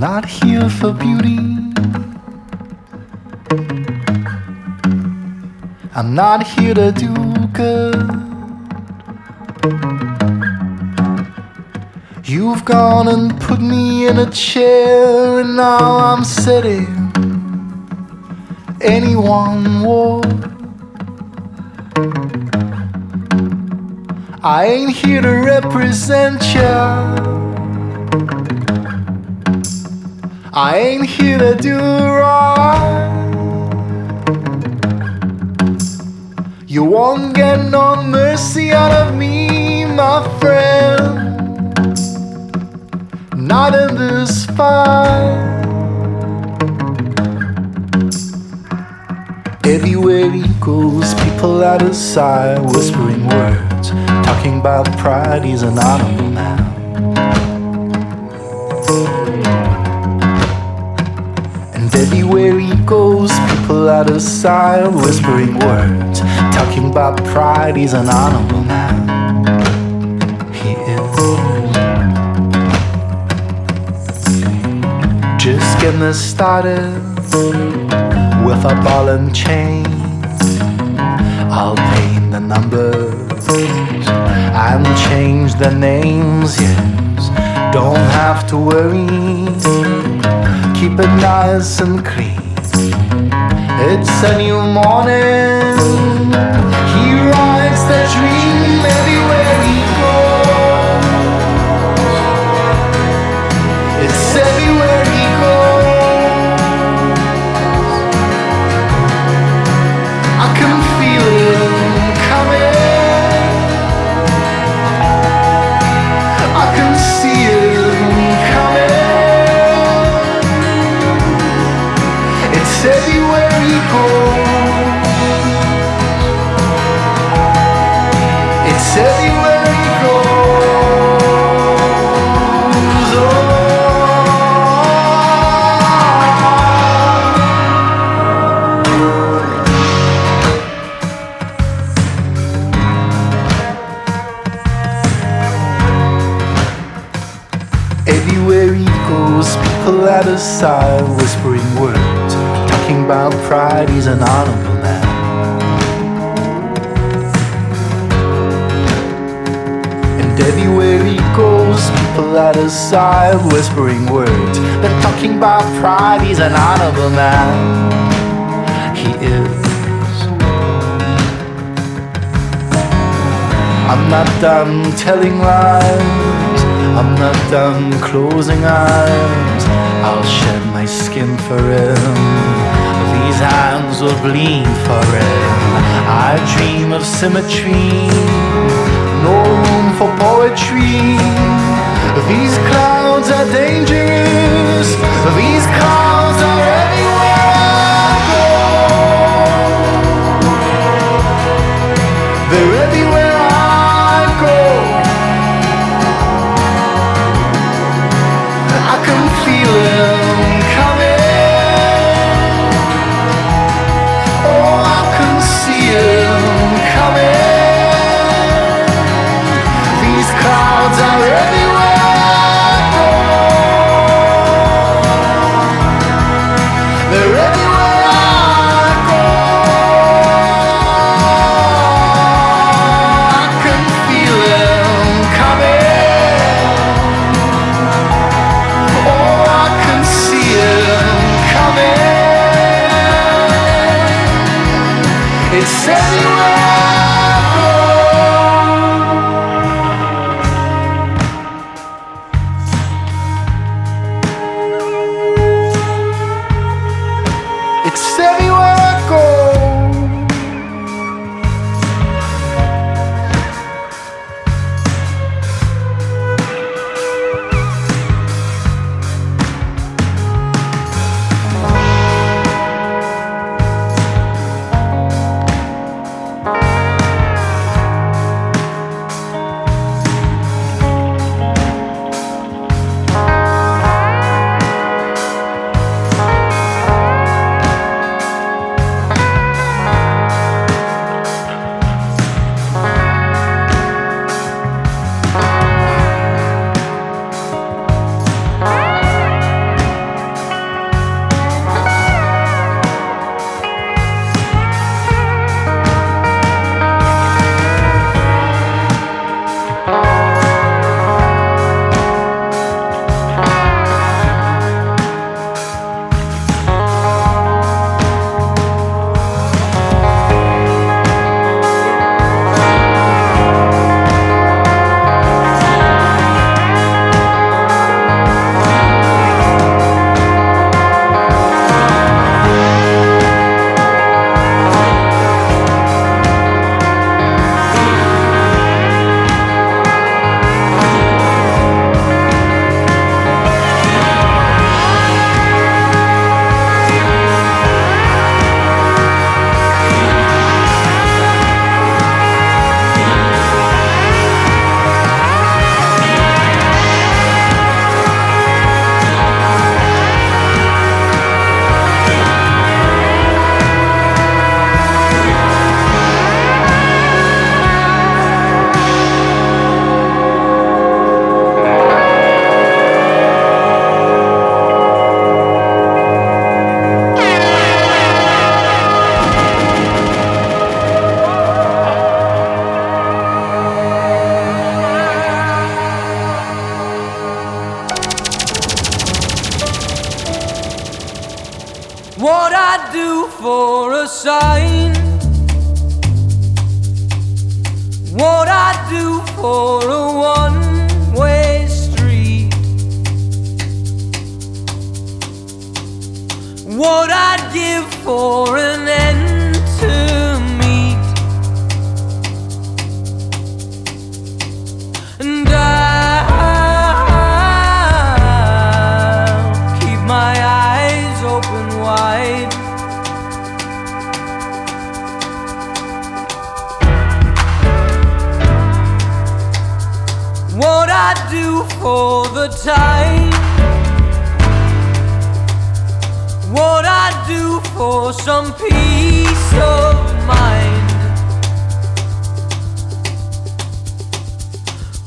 not here for beauty. I'm not here to do good. You've gone and put me in a chair, and now I'm sitting. Anyone would. I ain't here to represent you. I ain't here to do right. You won't get no mercy out of me, my friend. Not in this fight. Everywhere he goes, people out of sight, whispering words, talking about pride. He's an honorable people out of sight, whispering words, talking about pride. He's an honorable man. He is. Just getting us started with a ball and chain. I'll paint the numbers and change the names, yes. Don't have to worry keep it nice and clean. It's a new morning. He rides the dream not done telling lies. I'm not done closing eyes. I'll shed my skin for him. These hands will bleed for him. I dream of symmetry. No room for poetry. These clouds are dangerous. These clouds are everywhere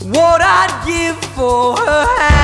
What I'd give for her hand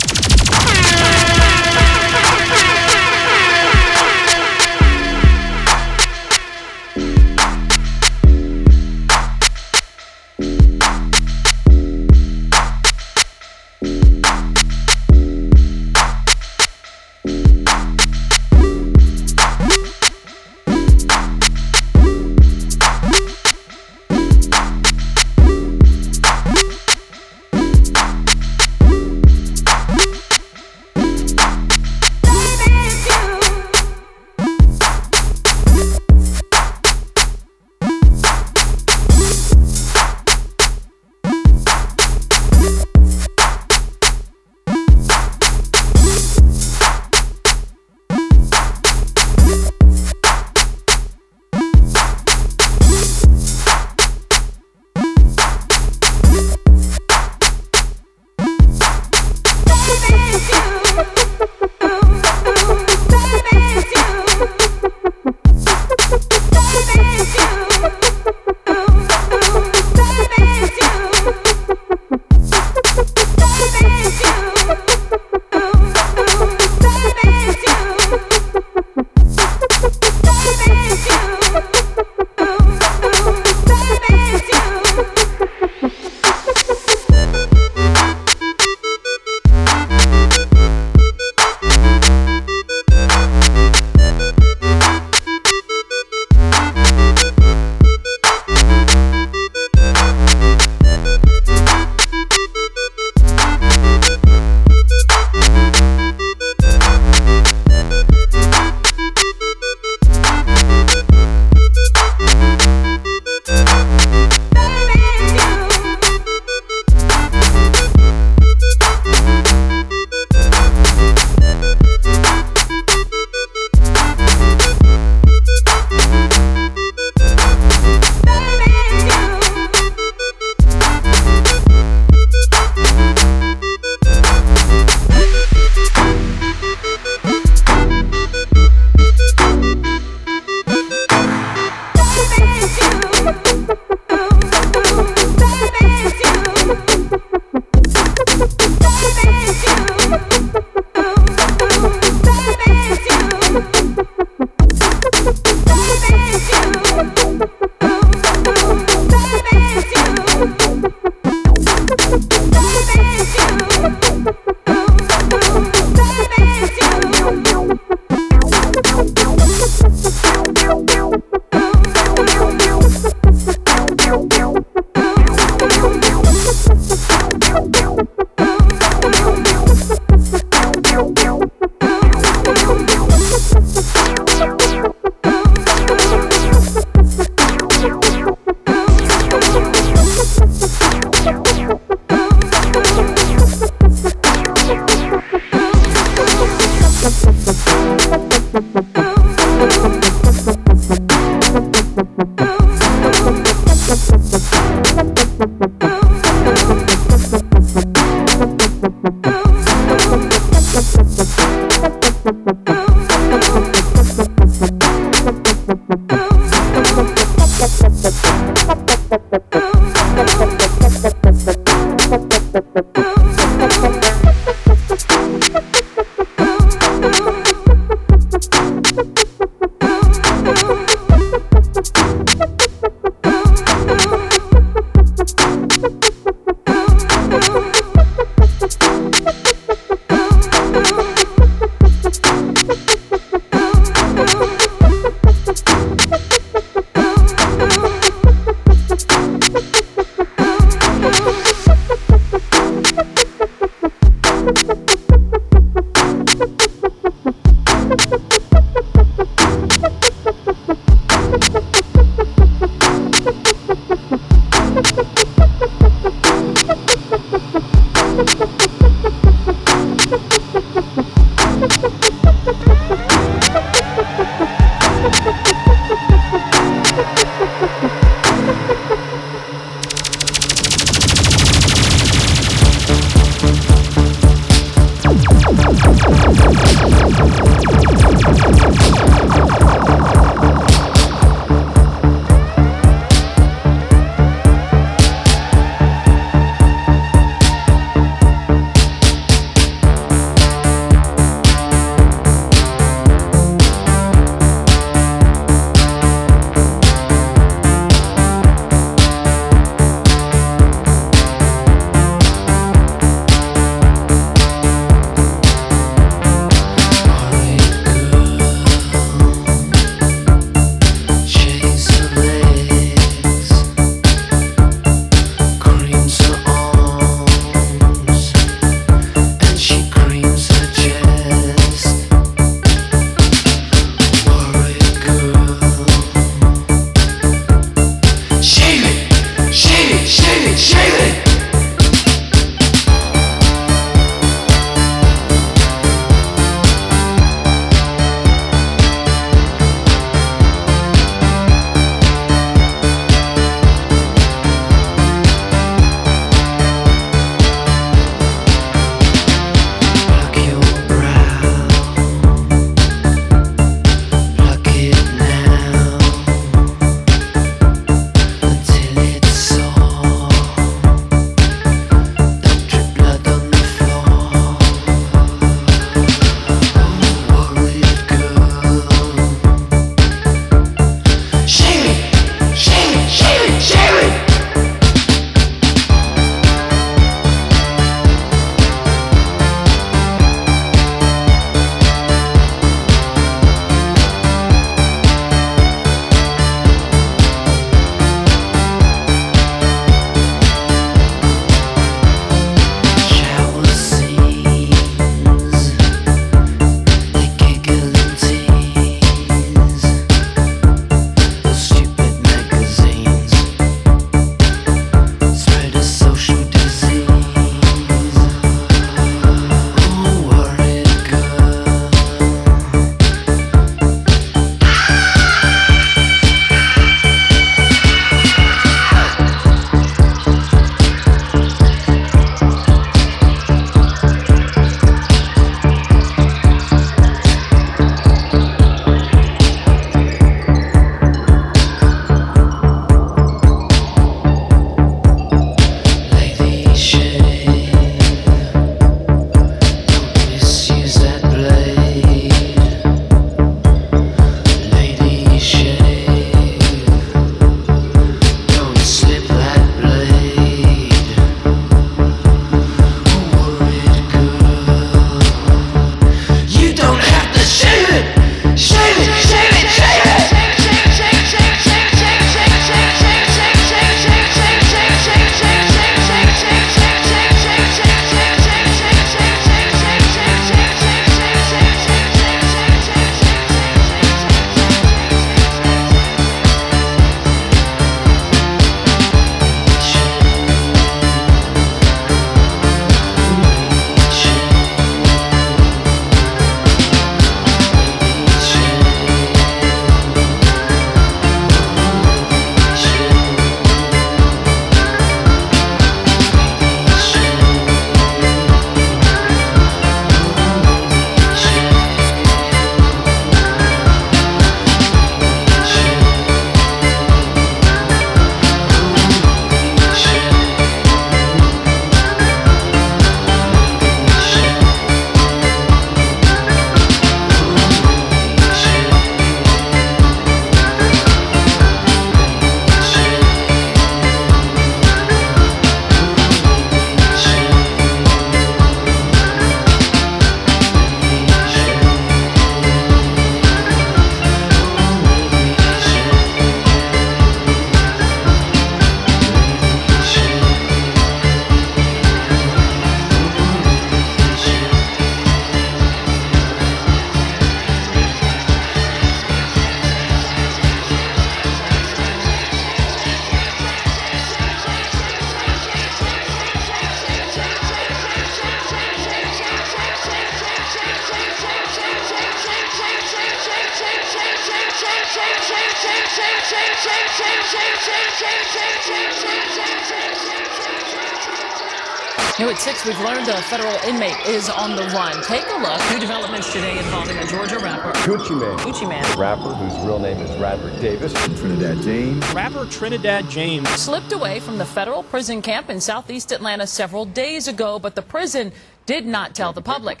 federal inmate is on the run. Take a look. New developments today involving a Georgia rapper. Gucci Mane. Gucci Mane Rapper whose real name is Radford Davis. Trinidad James. Rapper Trinidad James. slipped away from the federal prison camp in southeast Atlanta several days ago, but the prison did not tell the public.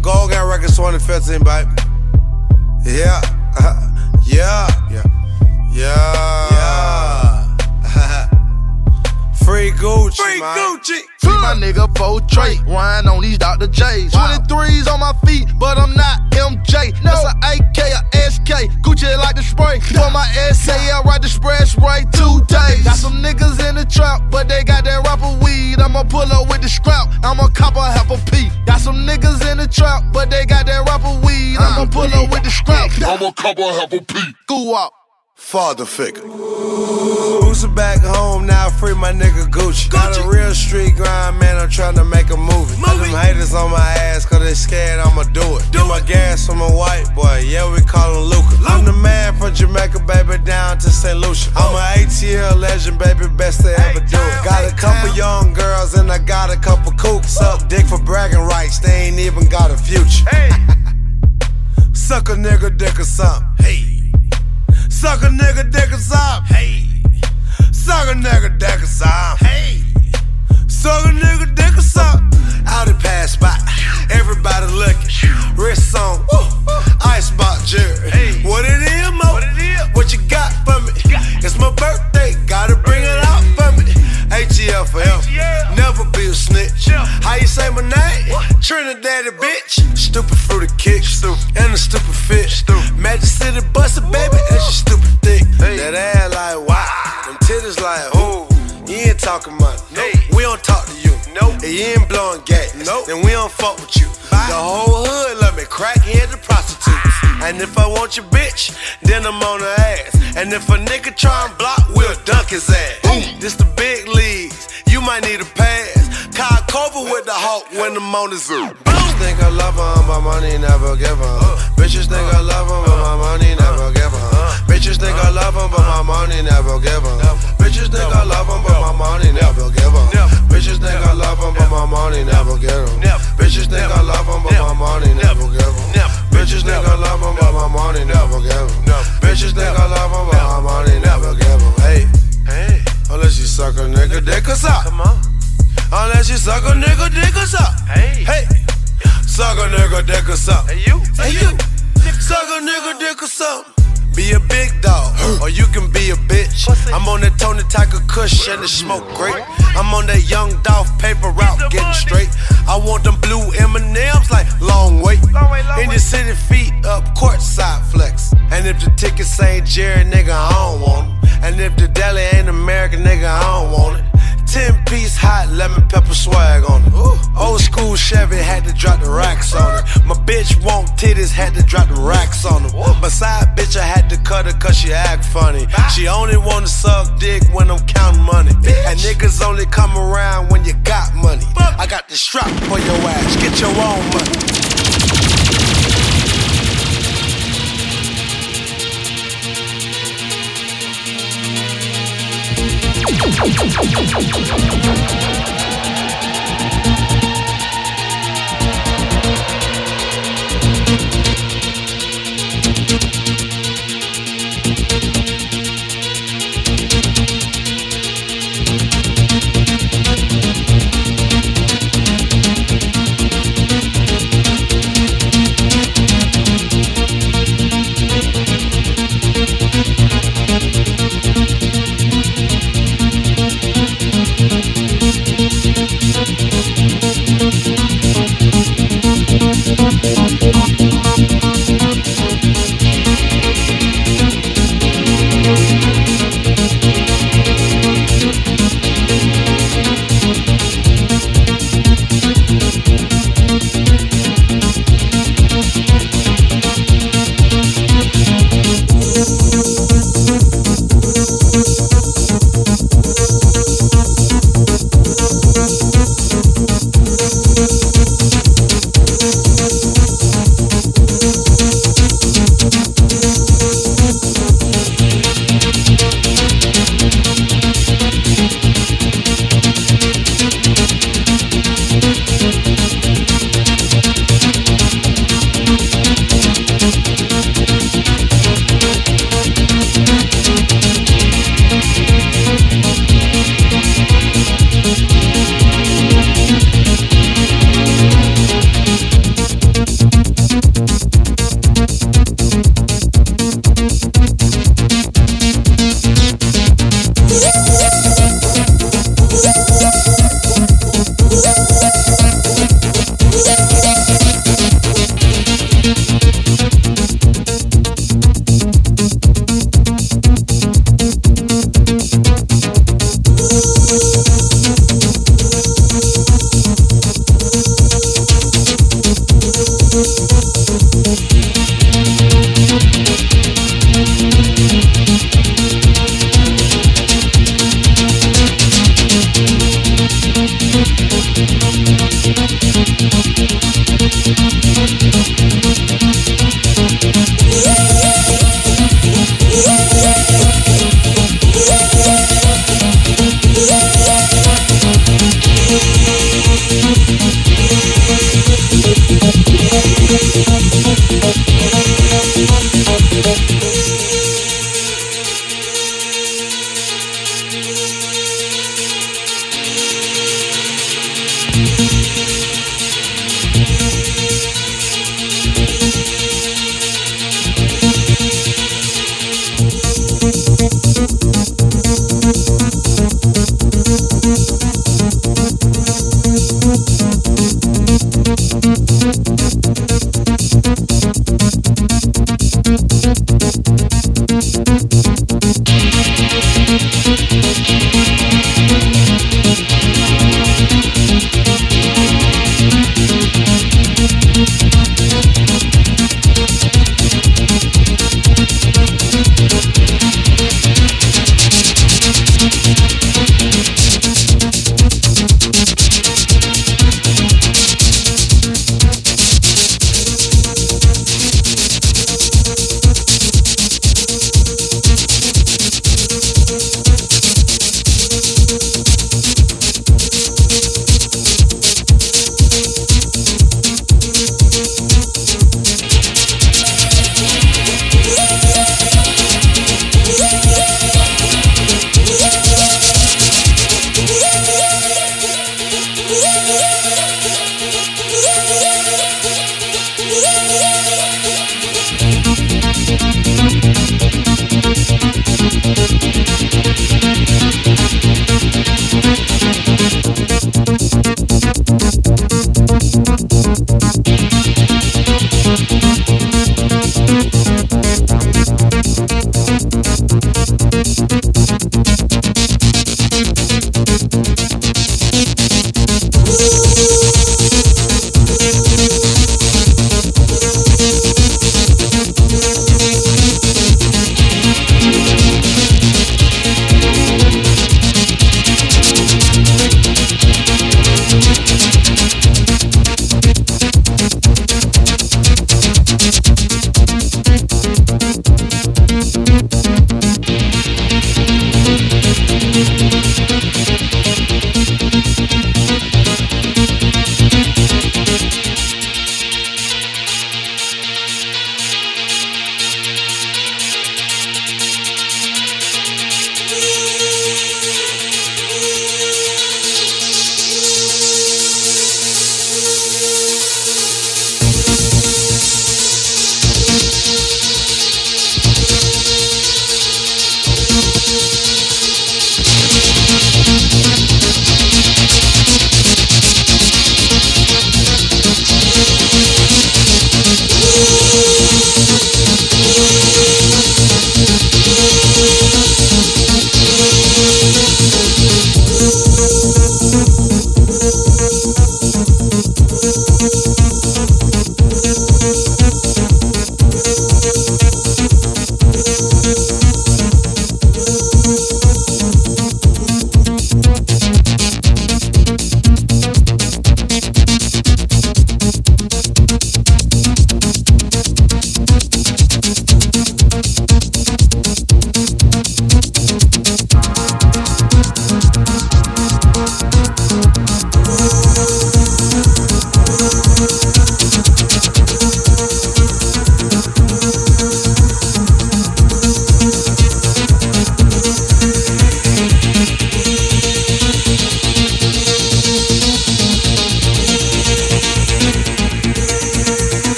Gold Gang Records 2015, baby. Yeah. yeah. Gucci, Free man. Gucci. Free my nigga for Trey. Ryan on these Dr. J's. 23s on my feet, but I'm not MJ. That's a AK, a SK. Gucci like the spray. For my essay, I write the spread spray two days. Got some niggas in the trap, but they got that rapper weed. I'ma pull up with the scrap. I'ma cop a half a P. Got some niggas in the trap, but they got that rapper weed. I'ma ah, pull up with the scrap. I'ma cop a half a P. Go up. Father figure. Who's back home now? Free my nigga Gucci. Got a real street grind, man. I'm trying to make a movie. Got them haters on my ass, cause they scared I'ma do it. Do my gas from a white boy, yeah, we call him Luca. I'm the man from Jamaica, baby, down to St. Lucia. I'm an ATL legend, baby, best to ever do it. Got a couple young girls and I got a couple cooks. Suck dick for bragging rights, they ain't even got a future. Suck a nigga dick or something. Hey. Suck a nigga dick or something. Hey. Suck a nigga dick or something. Hey. Suck a nigga dick or something. Out pass by. Everybody looking. Wrist on. Woo. Ice box Jerry. Hey. What it is, mo? What it is? What you got for me? It's my birthday. Gotta bring it out for me. ATL forever. Never be a snitch. How you say my name? Trinidad, the bitch. Stupid fruity kick. And a stupid fit. Magic City busted, baby. And she stupid thick. That ass like wow. Them titties like who? You ain't talking money. Nope. We don't talk to you. Nope. And you ain't blowing gas. Nope. Then we don't fuck with you. The whole hood love me. Crackhead the prostitutes. And if I want your bitch, then I'm on her ass. And if a nigga try and block, we'll dunk his ass. This the big leagues. You might need a pass. Kyle Cover with the hawk when I'm on the zoo. Bitches think I love her, but money never give her. Bitches think I Kush and the smoke great. I'm on that young Dolph paper route, getting straight. I want them blue M&M's like long wait. In the city, feet up, courtside flex. And if the tickets ain't Jerry, nigga, I don't want 'em. And if the deli ain't American, nigga, I don't want it. 10 piece hot lemon pepper swag on it. Old school Chevy had to drop the racks on it. My bitch want titties, had to drop the racks on them. My side bitch, I had to cut her cause she act funny. She only wanna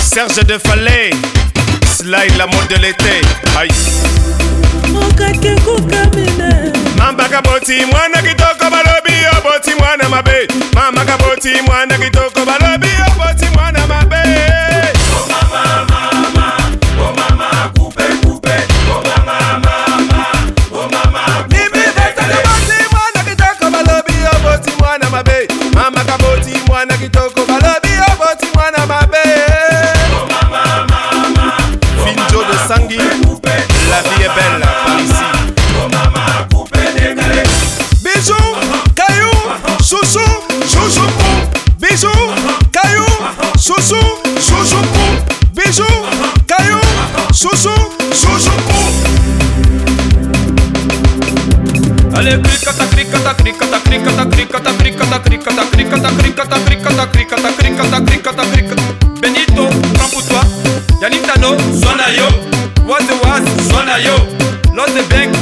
Serge de Fallet, Slide la mode de l'été. Aïe. mamba kaboti mwana kitoko balobi oboti mwana mabe kaboti mwana kitoko balobi oboti mwana mabe oh mama, mama, oh mama, coupe, coupe, oh mama, mama, oh mama, coupe, coupe. Mama kaboti mwana yo boti mwana mabe. Finjo de Sangi, la vie est belle par ici. Bisous, caillou, chouchou, chouchou. Bisous, caillou, chouchou, chouchou. Bisous, caillou, chouchou, chouchou tá crica, tá crica, tá crica, tá crica, tá crica, tá crica, tá crica, tá crica, tá crica, tá crica, tá crica, tá crica. Benito, prends pour toi. Yannick Tano, sonne à yo. What the was, yo. Lotte Bank.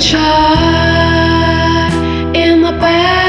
Shot in the back